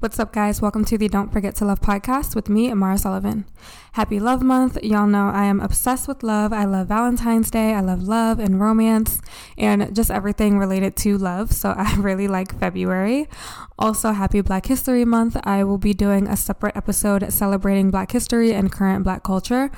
What's up, guys? Welcome to the Don't Forget to Love podcast with me, Maura Sullivan. Happy Love Month. Y'all know I am obsessed with love. I love Valentine's Day. I love love and romance and just everything related to love. So I really like February. Also, happy Black History Month. I will be doing a separate episode celebrating Black history and current Black culture.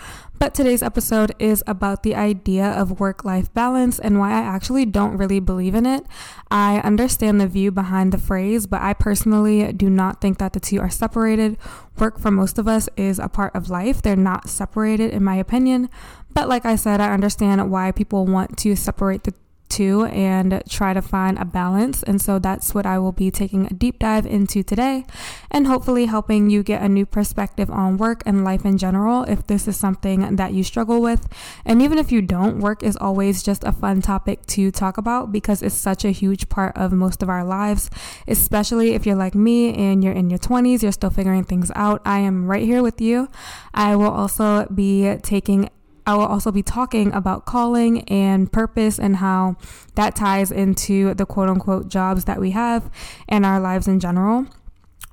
But today's episode is about the idea of work life balance and why I actually don't really believe in it. I understand the view behind the phrase, but I personally do not think that the two are separated. Work for most of us is a part of life, they're not separated, in my opinion. But like I said, I understand why people want to separate the and try to find a balance. And so that's what I will be taking a deep dive into today and hopefully helping you get a new perspective on work and life in general if this is something that you struggle with. And even if you don't, work is always just a fun topic to talk about because it's such a huge part of most of our lives, especially if you're like me and you're in your 20s, you're still figuring things out. I am right here with you. I will also be taking I will also be talking about calling and purpose and how that ties into the quote unquote jobs that we have and our lives in general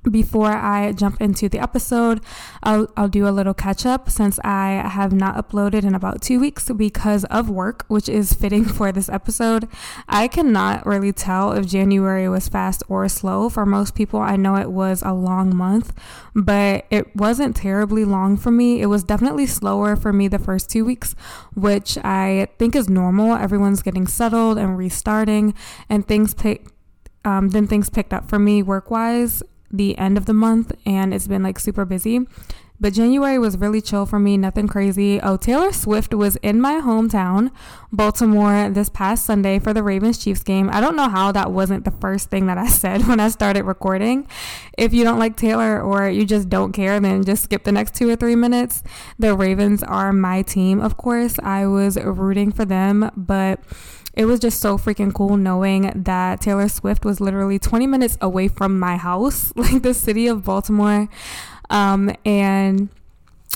before I jump into the episode, I'll, I'll do a little catch up since I have not uploaded in about two weeks because of work, which is fitting for this episode. I cannot really tell if January was fast or slow. For most people, I know it was a long month, but it wasn't terribly long for me. It was definitely slower for me the first two weeks, which I think is normal. Everyone's getting settled and restarting, and things pick. Um, then things picked up for me work wise the end of the month and it's been like super busy. But January was really chill for me, nothing crazy. Oh, Taylor Swift was in my hometown, Baltimore, this past Sunday for the Ravens Chiefs game. I don't know how that wasn't the first thing that I said when I started recording. If you don't like Taylor or you just don't care, then just skip the next two or three minutes. The Ravens are my team, of course. I was rooting for them, but it was just so freaking cool knowing that Taylor Swift was literally 20 minutes away from my house, like the city of Baltimore. Um, and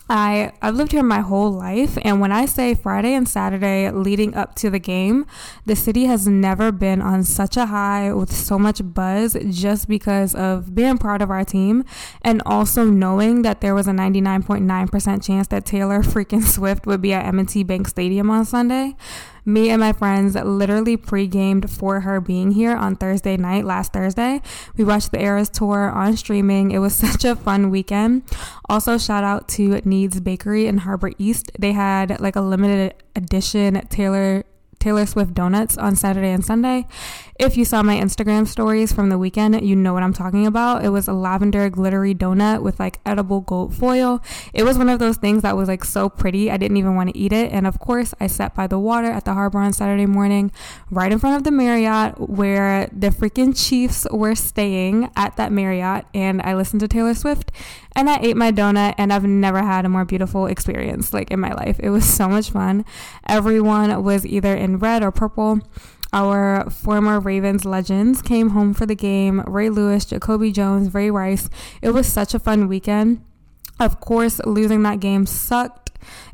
I I've lived here my whole life. And when I say Friday and Saturday leading up to the game, the city has never been on such a high with so much buzz just because of being proud of our team and also knowing that there was a 99.9% chance that Taylor freaking Swift would be at M&T Bank Stadium on Sunday me and my friends literally pre-gamed for her being here on Thursday night, last Thursday. We watched the Eras tour on streaming. It was such a fun weekend. Also, shout out to Needs Bakery in Harbor East. They had like a limited edition Taylor Taylor Swift donuts on Saturday and Sunday. If you saw my Instagram stories from the weekend, you know what I'm talking about. It was a lavender glittery donut with like edible gold foil. It was one of those things that was like so pretty, I didn't even want to eat it. And of course, I sat by the water at the harbor on Saturday morning, right in front of the Marriott where the freaking Chiefs were staying at that Marriott. And I listened to Taylor Swift and I ate my donut and I've never had a more beautiful experience like in my life. It was so much fun. Everyone was either in red or purple. Our former Ravens legends came home for the game. Ray Lewis, Jacoby Jones, Ray Rice. It was such a fun weekend. Of course, losing that game sucked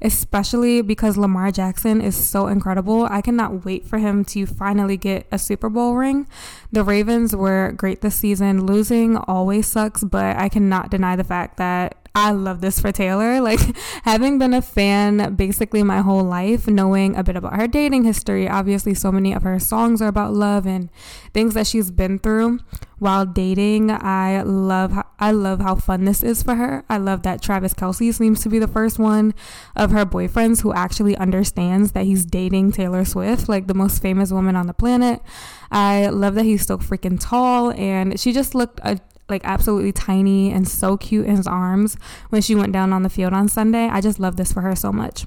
especially because Lamar Jackson is so incredible. I cannot wait for him to finally get a Super Bowl ring. The Ravens were great this season. Losing always sucks, but I cannot deny the fact that I love this for Taylor. Like, having been a fan basically my whole life, knowing a bit about her dating history, obviously, so many of her songs are about love and things that she's been through while dating. I love how, I love how fun this is for her. I love that Travis Kelce seems to be the first one of her boyfriends who actually understands that he's dating Taylor Swift, like the most famous woman on the planet. I love that he's so freaking tall and she just looked a like absolutely tiny and so cute in his arms when she went down on the field on Sunday. I just love this for her so much.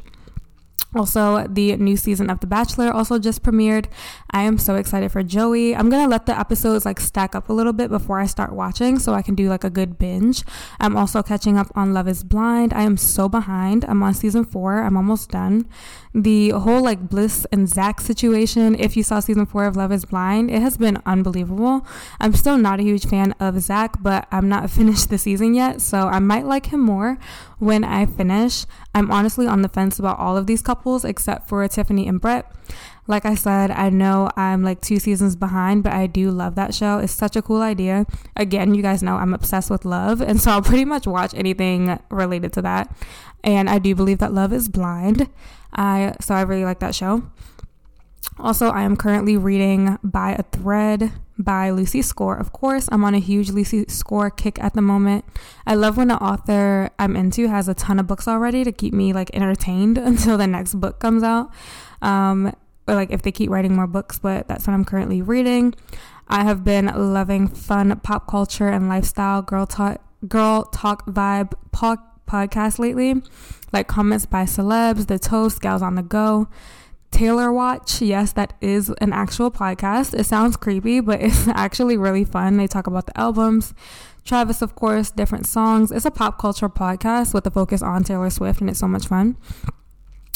Also, the new season of The Bachelor also just premiered. I am so excited for Joey. I'm gonna let the episodes like stack up a little bit before I start watching so I can do like a good binge. I'm also catching up on Love is Blind. I am so behind. I'm on season four, I'm almost done. The whole like Bliss and Zach situation, if you saw season four of Love is Blind, it has been unbelievable. I'm still not a huge fan of Zach, but I'm not finished the season yet, so I might like him more when I finish. I'm honestly on the fence about all of these couples except for Tiffany and Brett. Like I said, I know I'm like two seasons behind, but I do love that show. It's such a cool idea. Again, you guys know I'm obsessed with love, and so I'll pretty much watch anything related to that. And I do believe that love is blind. I so I really like that show. Also, I am currently reading By a Thread by Lucy Score. Of course, I'm on a huge Lucy Score kick at the moment. I love when the author I'm into has a ton of books already to keep me like entertained until the next book comes out. Um, or like if they keep writing more books, but that's what I'm currently reading. I have been loving fun pop culture and lifestyle girl talk girl talk vibe po- podcast lately, like comments by celebs, the toast, gals on the go. Taylor Watch, yes, that is an actual podcast. It sounds creepy, but it's actually really fun. They talk about the albums. Travis, of course, different songs. It's a pop culture podcast with a focus on Taylor Swift, and it's so much fun.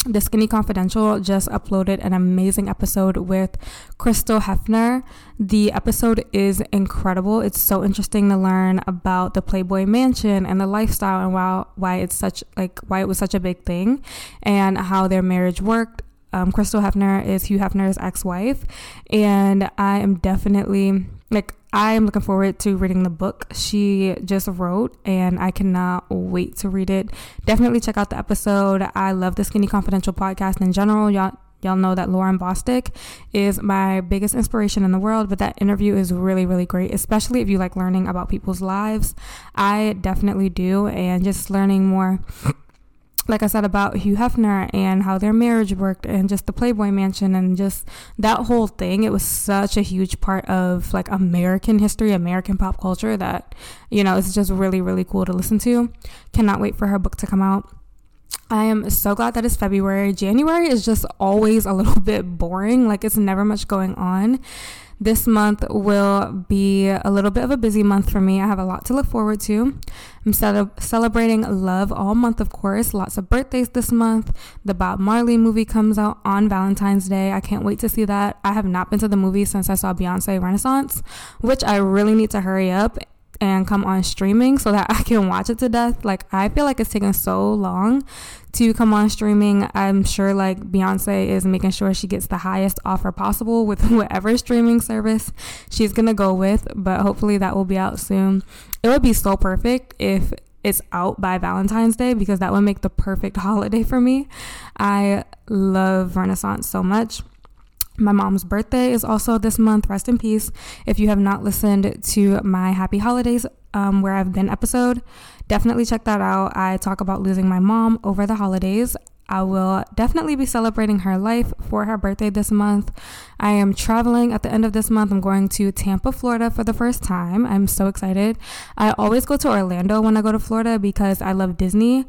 The Skinny Confidential just uploaded an amazing episode with Crystal Hefner. The episode is incredible. It's so interesting to learn about the Playboy Mansion and the lifestyle and why why it's such like why it was such a big thing and how their marriage worked. Um, Crystal Hefner is Hugh Hefner's ex-wife, and I am definitely like I am looking forward to reading the book she just wrote, and I cannot wait to read it. Definitely check out the episode. I love the Skinny Confidential podcast in general. Y'all, y'all know that Lauryn Bosstick is my biggest inspiration in the world, but that interview is really, really great, especially if you like learning about people's lives. I definitely do, and just learning more like I said about Hugh Hefner and how their marriage worked and just the Playboy Mansion and just that whole thing. It was such a huge part of like American history, American pop culture that, you know, it's just really, really cool to listen to. Cannot wait for her book to come out. I am so glad that it's February. January is just always a little bit boring. Like it's never much going on. This month will be a little bit of a busy month for me. I have a lot to look forward to. I'm celebrating love all month, of course. Lots of birthdays this month. The Bob Marley movie comes out on Valentine's Day. I can't wait to see that. I have not been to the movie since I saw Beyonce Renaissance, which I really need to hurry up and come on streaming so that I can watch it to death. Like I feel like it's taken so long to come on streaming. I'm sure like Beyonce is making sure she gets the highest offer possible with whatever streaming service she's going to go with, but hopefully that will be out soon. It would be so perfect if it's out by Valentine's Day because that would make the perfect holiday for me. I love Renaissance so much. My mom's birthday is also this month. Rest in peace. If you have not listened to my Happy Holidays um, Where I've Been episode, definitely check that out. I talk about losing my mom over the holidays. I will definitely be celebrating her life for her birthday this month. I am traveling at the end of this month. I'm going to Tampa, Florida for the first time. I'm so excited. I always go to Orlando when I go to Florida because I love Disney,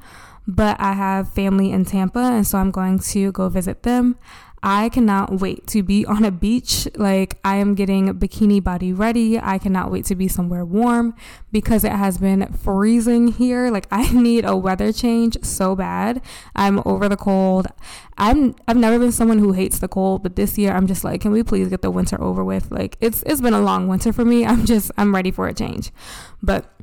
but I have family in Tampa, and so I'm going to go visit them. I cannot wait to be on a beach. Like, I am getting bikini body ready. I cannot wait to be somewhere warm because it has been freezing here. Like, I need a weather change so bad. I'm over the cold. I'm I've never been someone who hates the cold, but this year I'm just like, can we please get the winter over with? Like, it's it's been a long winter for me. I'm just I'm ready for a change. But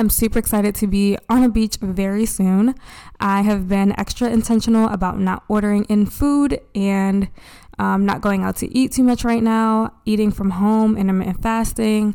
I'm super excited to be on a beach very soon. I have been extra intentional about not ordering in food and um, not going out to eat too much right now, eating from home, intermittent fasting,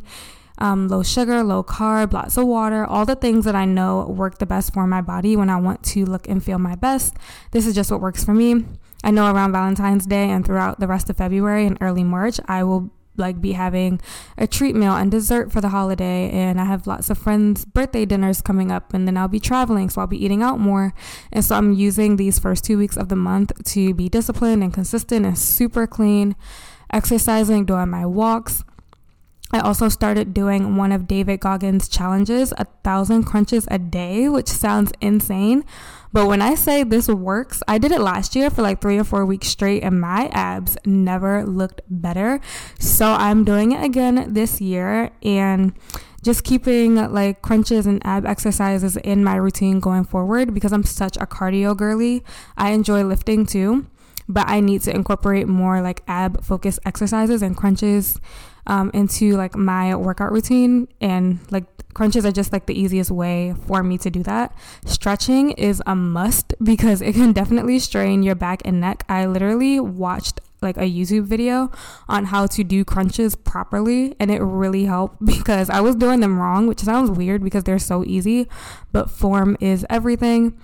um, low sugar, low carb, lots of water, all the things that I know work the best for my body when I want to look and feel my best. This is just what works for me. I know around Valentine's Day and throughout the rest of February and early March, I will like be having a treat meal and dessert for the holiday and I have lots of friends birthday dinners coming up and then I'll be traveling so I'll be eating out more and so I'm using these first 2 weeks of the month to be disciplined and consistent and super clean exercising doing my walks I also started doing one of David Goggins' challenges, a thousand crunches a day, which sounds insane. But when I say this works, I did it last year for like three or four weeks straight, and my abs never looked better. So I'm doing it again this year and just keeping like crunches and ab exercises in my routine going forward because I'm such a cardio girly. I enjoy lifting too, but I need to incorporate more like ab focused exercises and crunches um, into like my workout routine and like crunches are just like the easiest way for me to do that. Stretching is a must because it can definitely strain your back and neck. I literally watched like a YouTube video on how to do crunches properly and it really helped because I was doing them wrong, which sounds weird because they're so easy, but form is everything.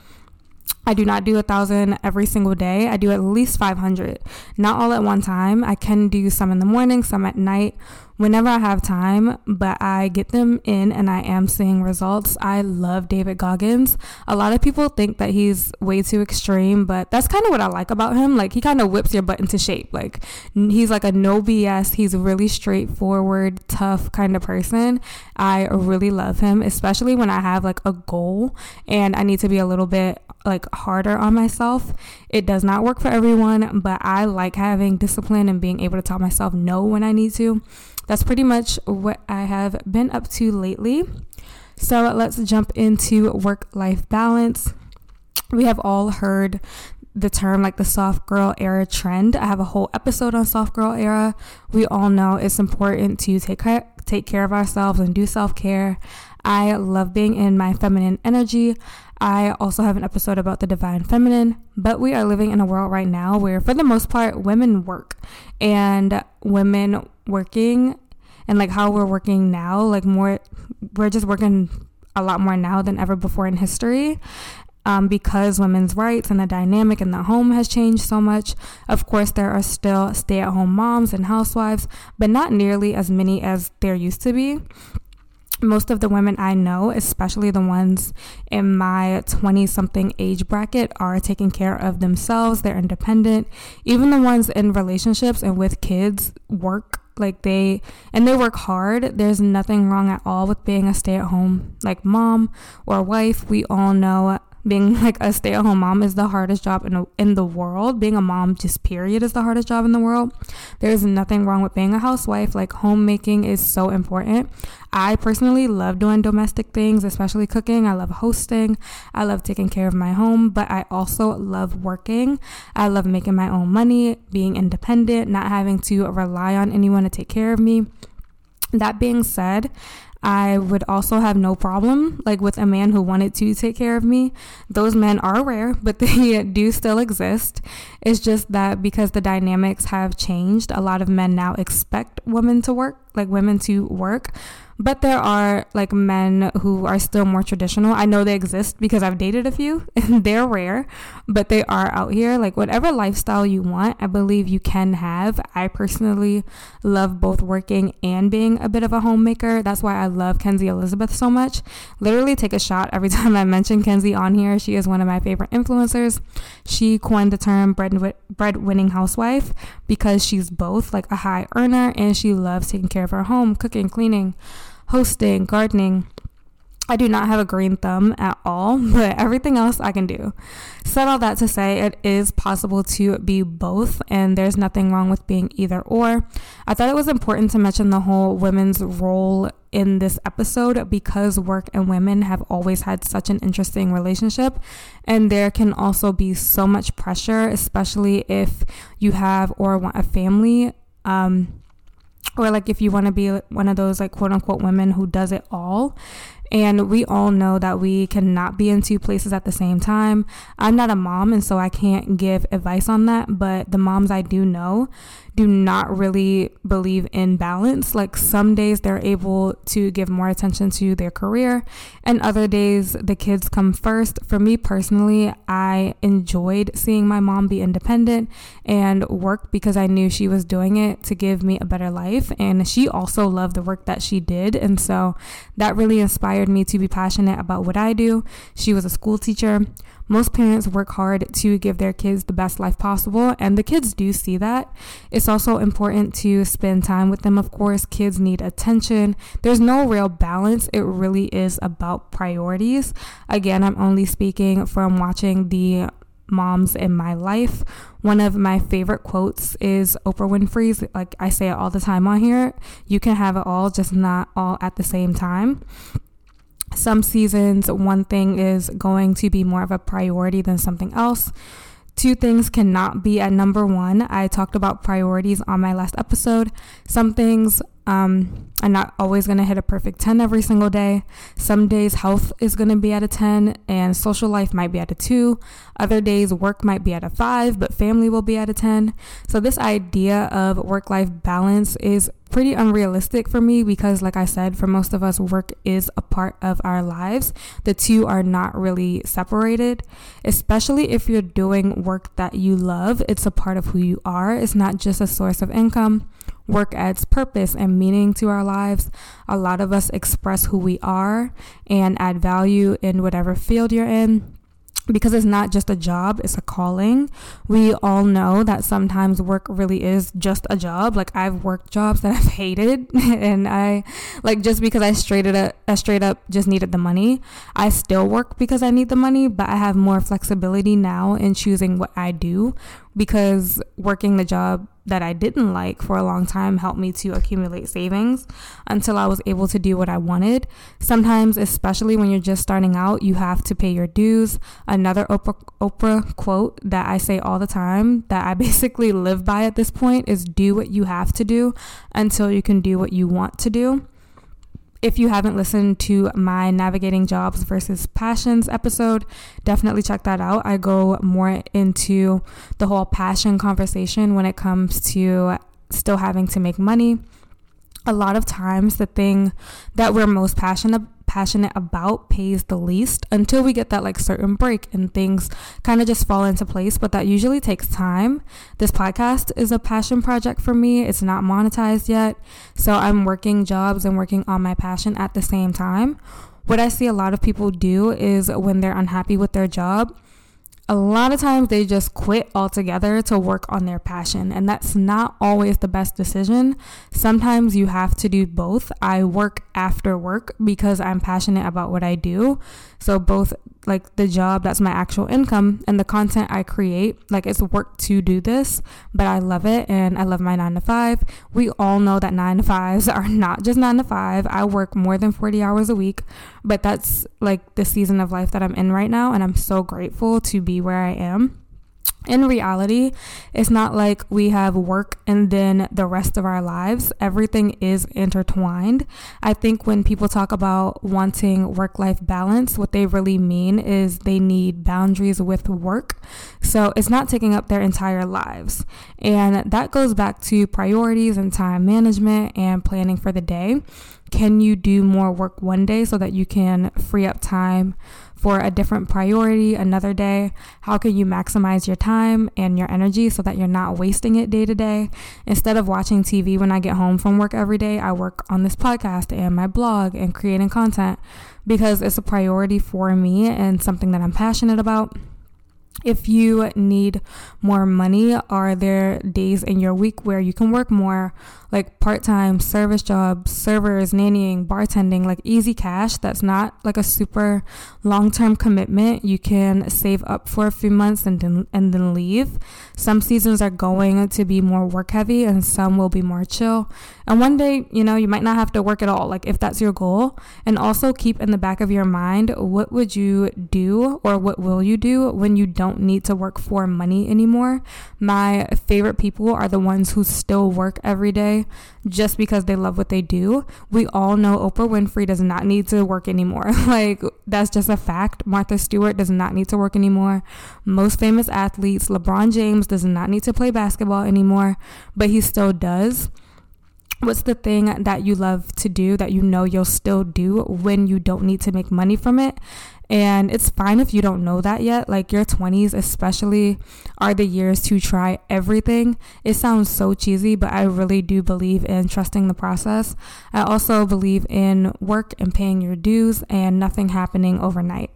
I do not do a thousand every single day. I do at least 500, not all at one time. I can do some in the morning, some at night, whenever I have time, but I get them in and I am seeing results. I love David Goggins. A lot of people think that he's way too extreme, but that's kind of what I like about him. Like he kind of whips your butt into shape. Like he's like a no BS. He's a really straightforward, tough kind of person. I really love him, especially when I have like a goal and I need to be a little bit like harder on myself. It does not work for everyone, but I like having discipline and being able to tell myself no when I need to that's pretty much what I have been up to lately. So let's jump into work life balance. We have all heard the term like the soft girl era trend. I have a whole episode on soft girl era. We all know it's important to take take care of ourselves and do self-care. I love being in my feminine energy. I also have an episode about the divine feminine, but we are living in a world right now where, for the most part, women work and women working and like how we're working now, like more, we're just working a lot more now than ever before in history. Um, because women's rights and the dynamic in the home has changed so much. Of course, there are still stay at home moms and housewives, but not nearly as many as there used to be most of the women I know, especially the ones in my 20 something age bracket, are taking care of themselves. They're independent. Even the ones in relationships and with kids work like they and they work hard. There's nothing wrong at all with being a stay at home like mom or wife. We all know being like a stay-at-home mom is the hardest job in, in the world. Being a mom just period is the hardest job in the world. There's nothing wrong with being a housewife. Like homemaking is so important. I personally love doing domestic things especially cooking. I love hosting. I love taking care of my home but i also love working. I love making my own money being independent not having to rely on anyone to take care of me. That being said, I would also have no problem like with a man who wanted to take care of me. Those men are rare, but they do still exist. It's just that because the dynamics have changed, a lot of men now expect women to work, like women to work but there are like men who are still more traditional. I know they exist because I've dated a few and they're rare, but they are out here. Like whatever lifestyle you want, I believe you can have. I personally love both working and being a bit of a homemaker. That's why I love Kenzie Elizabeth so much. Literally take a shot every time I mention Kenzie on here. She is one of my favorite influencers. She coined the term bread breadwinning housewife because she's both like a high earner and she loves taking care of our home, cooking, cleaning hosting, gardening. I do not have a green thumb at all, but everything else I can do. Said all that to say, it is possible to be both, and there's nothing wrong with being either or. I thought it was important to mention the whole women's role in this episode because work and women have always had such an interesting relationship, and there can also be so much pressure, especially if you have or want a family. Um, or like if you want to be one of those like quote unquote women who does it all and we all know that we cannot be in two places at the same time. I'm not a mom, and so I can't give advice on that. But the moms I do know do not really believe in balance. Like some days they're able to give more attention to their career, and other days the kids come first. For me personally, I enjoyed seeing my mom be independent and work because I knew she was doing it to give me a better life. And she also loved the work that she did. And so that really inspired me to be passionate about what I do. She was a school teacher. Most parents work hard to give their kids the best life possible, and the kids do see that. It's also important to spend time with them, of course. Kids need attention. There's no real balance. It really is about priorities. Again, I'm only speaking from watching the moms in my life. One of my favorite quotes is Oprah Winfrey's, like I say it all the time on here you can have it all, just not all at the same time some seasons, one thing is going to be more of a priority than something else. Two things cannot be at number one. I talked about priorities on my last episode. Some things Um, I'm not always going to hit a perfect 10 every single day. Some days health is going to be at a 10 and social life might be at a 2. Other days work might be at a 5, but family will be at a 10. So this idea of work-life balance is pretty unrealistic for me because like I said, for most of us work is a part of our lives. The two are not really separated, especially if you're doing work that you love. It's a part of who you are. It's not just a source of income. Work adds purpose and meaning to our lives. A lot of us express who we are and add value in whatever field you're in because it's not just a job, it's a calling. We all know that sometimes work really is just a job. Like I've worked jobs that I've hated and I like just because I straight up I straight up just needed the money. I still work because I need the money, but I have more flexibility now in choosing what I do because working the job that I didn't like for a long time helped me to accumulate savings until I was able to do what I wanted. Sometimes, especially when you're just starting out, you have to pay your dues. Another Oprah, Oprah quote that I say all the time that I basically live by at this point is do what you have to do until you can do what you want to do. If you haven't listened to my Navigating Jobs versus Passions episode, definitely check that out. I go more into the whole passion conversation when it comes to still having to make money. A lot of times, the thing that we're most passionate passionate about pays the least until we get that like certain break and things kind of just fall into place. But that usually takes time. This podcast is a passion project for me. It's not monetized yet. So I'm working jobs and working on my passion at the same time. What I see a lot of people do is when they're unhappy with their job, a lot of times they just quit altogether to work on their passion, and that's not always the best decision. Sometimes you have to do both. I work after work because I'm passionate about what I do. So, both like the job that's my actual income and the content I create, like it's work to do this, but I love it and I love my nine to five. We all know that nine to fives are not just nine to five. I work more than 40 hours a week, but that's like the season of life that I'm in right now. And I'm so grateful to be where I am in reality, it's not like we have work and then the rest of our lives. Everything is intertwined. I think when people talk about wanting work life balance, what they really mean is they need boundaries with work. So it's not taking up their entire lives. And that goes back to priorities and time management and planning for the day. Can you do more work one day so that you can free up time for a different priority another day? How can you maximize your time and your energy so that you're not wasting it day to day? Instead of watching TV when I get home from work every day, I work on this podcast and my blog and creating content because it's a priority for me and something that I'm passionate about. If you need more money, are there days in your week where you can work more, like part time service jobs, servers, nannying, bartending, like easy cash that's not like a super long term commitment? You can save up for a few months and then, and then leave. Some seasons are going to be more work heavy and some will be more chill. And one day, you know, you might not have to work at all, like if that's your goal. And also keep in the back of your mind what would you do or what will you do when you don't need to work for money anymore? My favorite people are the ones who still work every day just because they love what they do. We all know Oprah Winfrey does not need to work anymore. like, that's just a fact. Martha Stewart does not need to work anymore. Most famous athletes, LeBron James does not need to play basketball anymore, but he still does. What's the thing that you love to do that you know you'll still do when you don't need to make money from it? And it's fine if you don't know that yet. Like your 20s, especially, are the years to try everything. It sounds so cheesy, but I really do believe in trusting the process. I also believe in work and paying your dues and nothing happening overnight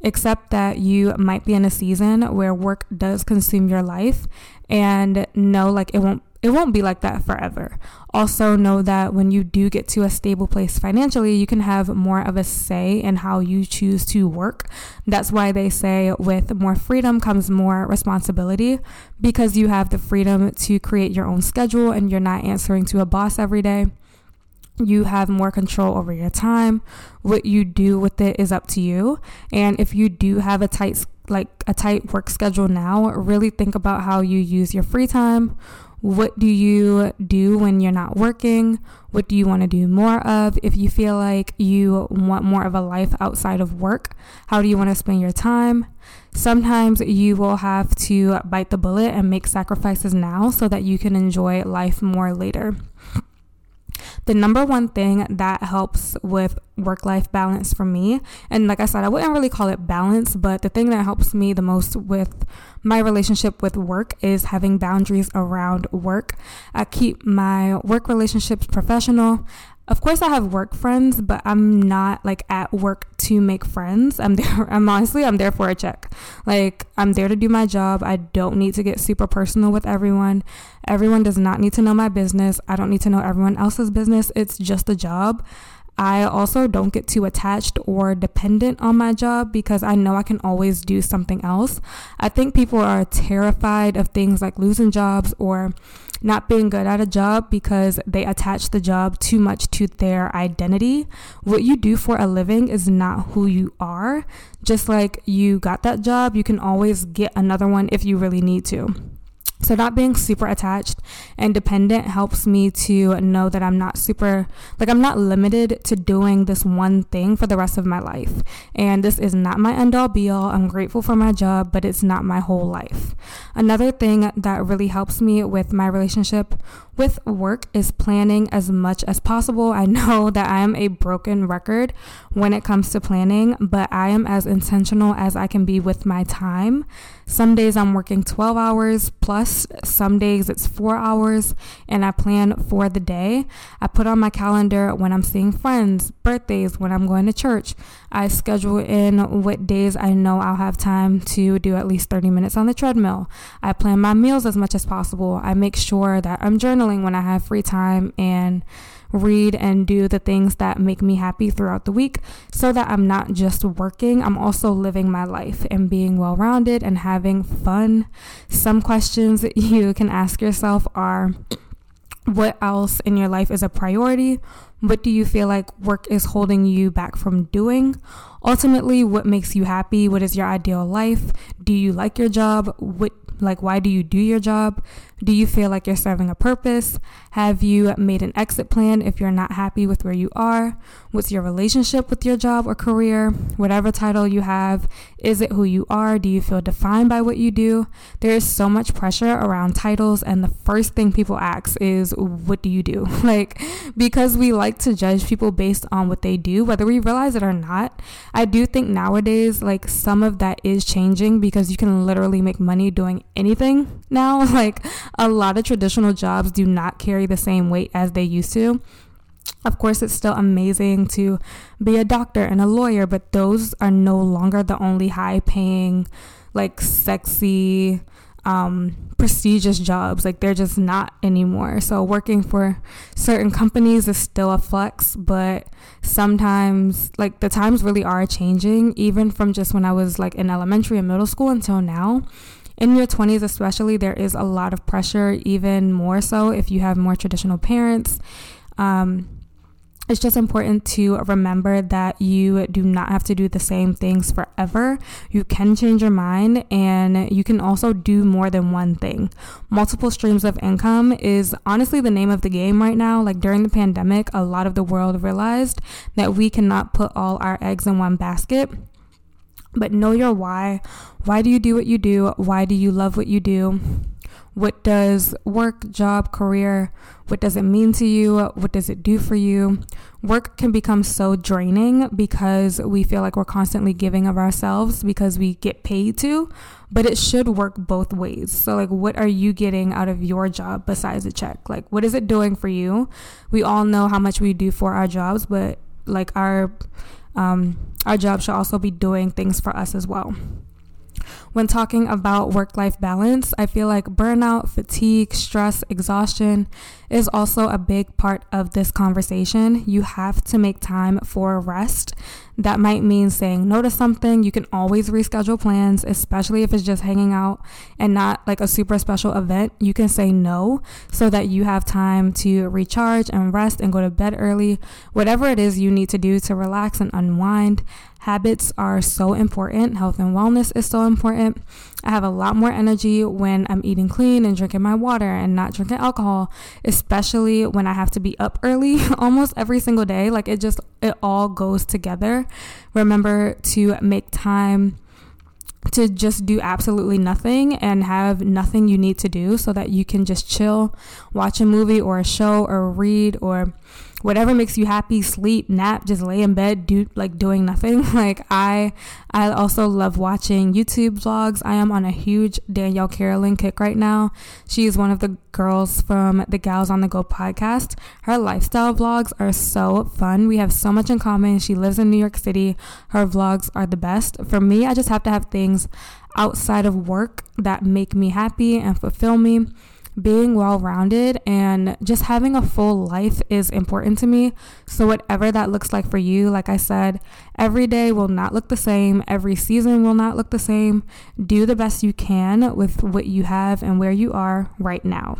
except that you might be in a season where work does consume your life and know like it won't it won't be like that forever. Also, know that when you do get to a stable place financially, you can have more of a say in how you choose to work. That's why they say with more freedom comes more responsibility because you have the freedom to create your own schedule and you're not answering to a boss every day. You have more control over your time. What you do with it is up to you. And if you do have a tight like a tight work schedule now, really think about how you use your free time What do you do when you're not working? What do you want to do more of? If you feel like you want more of a life outside of work, how do you want to spend your time? Sometimes you will have to bite the bullet and make sacrifices now so that you can enjoy life more later. The number one thing that helps with work life balance for me, and like I said, I wouldn't really call it balance, but the thing that helps me the most with my relationship with work is having boundaries around work. I keep my work relationships professional. Of course, I have work friends, but I'm not like at work to make friends. I'm there. I'm honestly, I'm there for a check. Like, I'm there to do my job. I don't need to get super personal with everyone. Everyone does not need to know my business. I don't need to know everyone else's business. It's just a job. I also don't get too attached or dependent on my job because I know I can always do something else. I think people are terrified of things like losing jobs or not being good at a job because they attach the job too much to their identity. What you do for a living is not who you are. Just like you got that job, you can always get another one if you really need to. So, not being super attached and dependent helps me to know that I'm not super, like, I'm not limited to doing this one thing for the rest of my life. And this is not my end all be all. I'm grateful for my job, but it's not my whole life. Another thing that really helps me with my relationship with work is planning as much as possible. I know that I am a broken record when it comes to planning, but I am as intentional as I can be with my time. Some days I'm working 12 hours plus, some days it's four hours, and I plan for the day. I put on my calendar when I'm seeing friends, birthdays, when I'm going to church. I schedule in what days I know I'll have time to do at least 30 minutes on the treadmill. I plan my meals as much as possible. I make sure that I'm journaling when I have free time and read and do the things that make me happy throughout the week so that I'm not just working, I'm also living my life and being well rounded and having fun. Some questions you can ask yourself are what else in your life is a priority? What do you feel like work is holding you back from doing? Ultimately, what makes you happy? What is your ideal life? Do you like your job? What like, why do you do your job? Do you feel like you're serving a purpose? Have you made an exit plan if you're not happy with where you are? What's your relationship with your job or career? Whatever title you have, is it who you are? Do you feel defined by what you do? There is so much pressure around titles, and the first thing people ask is, What do you do? Like, because we like to judge people based on what they do, whether we realize it or not. I do think nowadays, like, some of that is changing because you can literally make money doing anything now. Like, a lot of traditional jobs do not carry the same weight as they used to. Of course, it's still amazing to be a doctor and a lawyer, but those are no longer the only high paying, like sexy, um, prestigious jobs. Like they're just not anymore. So working for certain companies is still a flex, but sometimes like the times really are changing, even from just when I was like in elementary and middle school until now in your 20s especially there is a lot of pressure even more so if you have more traditional parents um, it's just important to remember that you do not have to do the same things forever. You can change your mind and you can also do more than one thing. Multiple streams of income is honestly the name of the game right now. Like during the pandemic, a lot of the world realized that we cannot put all our eggs in one basket but know your why. Why do you do what you do? Why do you love what you do? What does work, job, career, what does it mean to you? What does it do for you? Work can become so draining because we feel like we're constantly giving of ourselves because we get paid to, but it should work both ways. So, like, what are you getting out of your job besides a check? Like, what is it doing for you? We all know how much we do for our jobs, but like, our um, our job should also be doing things for us as well. When talking about work life balance, I feel like burnout, fatigue, stress, exhaustion is also a big part of this conversation. You have to make time for rest. That might mean saying no to something. You can always reschedule plans, especially if it's just hanging out and not like a super special event. You can say no so that you have time to recharge and rest and go to bed early. Whatever it is you need to do to relax and unwind. Habits are so important. Health and wellness is so important. I have a lot more energy when I'm eating clean and drinking my water and not drinking alcohol, especially when I have to be up early almost every single day. Like it just, it all goes together. Remember to make time to just do absolutely nothing and have nothing you need to do so that you can just chill, watch a movie or a show or read or whatever makes you happy, sleep, nap, just lay in bed, do like doing nothing. Like I I also love watching YouTube vlogs. I am on a huge Danielle Carolan kick right now. She is one of the girls from the Gals on the Go podcast. Her lifestyle vlogs are so fun. We have so much in common. She lives in New York City. Her vlogs are the best. For me, I just have to have things outside of work that make me happy and fulfill me being well rounded and just having a full life is important to me. So, whatever that looks like for you, like I said, every day will not look the same, every season will not look the same. Do the best you can with what you have and where you are right now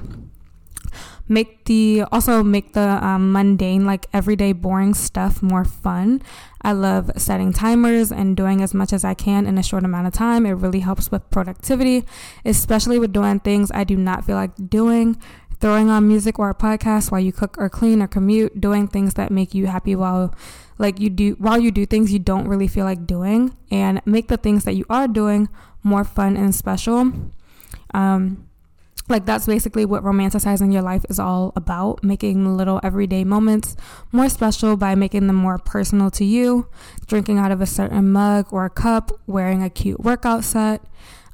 make the also make the um, mundane like everyday boring stuff more fun. I love setting timers and doing as much as i can in a short amount of time. It really helps with productivity especially with doing things i do not feel like doing. Throwing on music or a podcast while you cook or clean or commute doing things that make you happy while like you do while you do things you don't really feel like doing and make the things that you are doing more fun and special. Um, like that's basically what romanticizing your life is all about making little everyday moments more special by making them more personal to you drinking out of a certain mug or a cup wearing a cute workout set.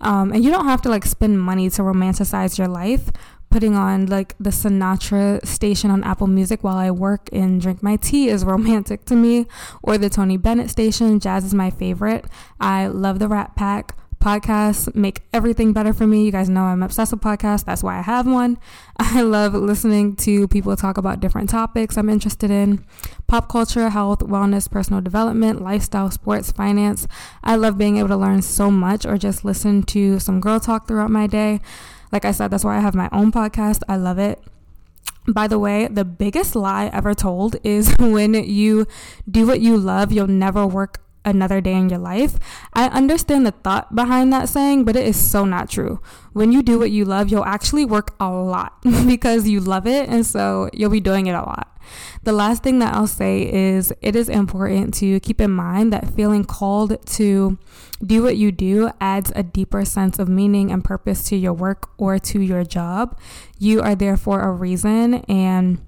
Um, and you don't have to like spend money to romanticize your life. Putting on like the sinatra station on apple music while i work and drink my tea is romantic to me or the tony bennett station. Jazz is my favorite. I love the rat pack Podcasts make everything better for me. You guys know I'm obsessed with podcasts. That's why I have one. I love listening to people talk about different topics I'm interested in pop culture, health, wellness, personal development, lifestyle, sports, finance. I love being able to learn so much or just listen to some girl talk throughout my day. Like I said, that's why I have my own podcast. I love it. By the way, the biggest lie ever told is when you do what you love, you'll never work another day in your life. I understand the thought behind that saying, but it is so not true. When you do what you love, you'll actually work a lot because you love it, and so you'll be doing it a lot. The last thing that I'll say is it is important to keep in mind that feeling called to do what you do adds a deeper sense of meaning and purpose to your work or to your job. You are there for a reason and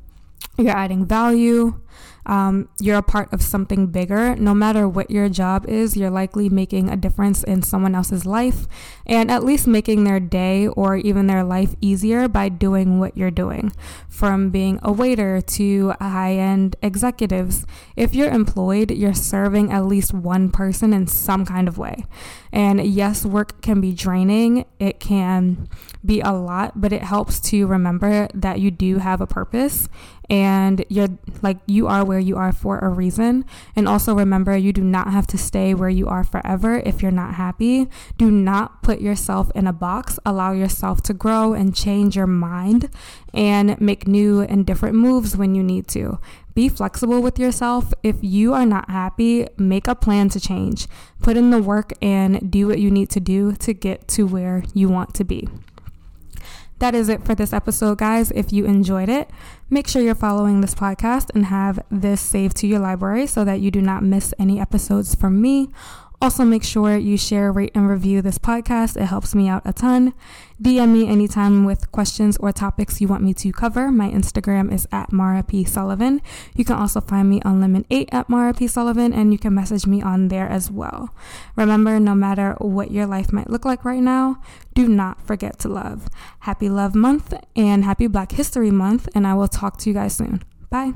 you're adding value um, you're a part of something bigger. No matter what your job is, you're likely making a difference in someone else's life and at least making their day or even their life easier by doing what you're doing. From being a waiter to high end executives, if you're employed, you're serving at least one person in some kind of way. And yes, work can be draining, it can be a lot, but it helps to remember that you do have a purpose and you're like you are where you are for a reason. And also remember, you do not have to stay where you are forever if you're not happy. Do not put yourself in a box. Allow yourself to grow and change your mind and make new and different moves when you need to. Be flexible with yourself. If you are not happy, make a plan to change. Put in the work and do what you need to do to get to where you want to be. That is it for this episode, guys. If you enjoyed it, make sure you're following this podcast and have this saved to your library so that you do not miss any episodes from me. Also, make sure you share, rate, and review this podcast. It helps me out a ton. DM me anytime with questions or topics you want me to cover. My Instagram is at Maura P. Sullivan. You can also find me on Lemon8 at Maura P. Sullivan, and you can message me on there as well. Remember, no matter what your life might look like right now, do not forget to love. Happy Love Month and happy Black History Month, and I will talk to you guys soon. Bye.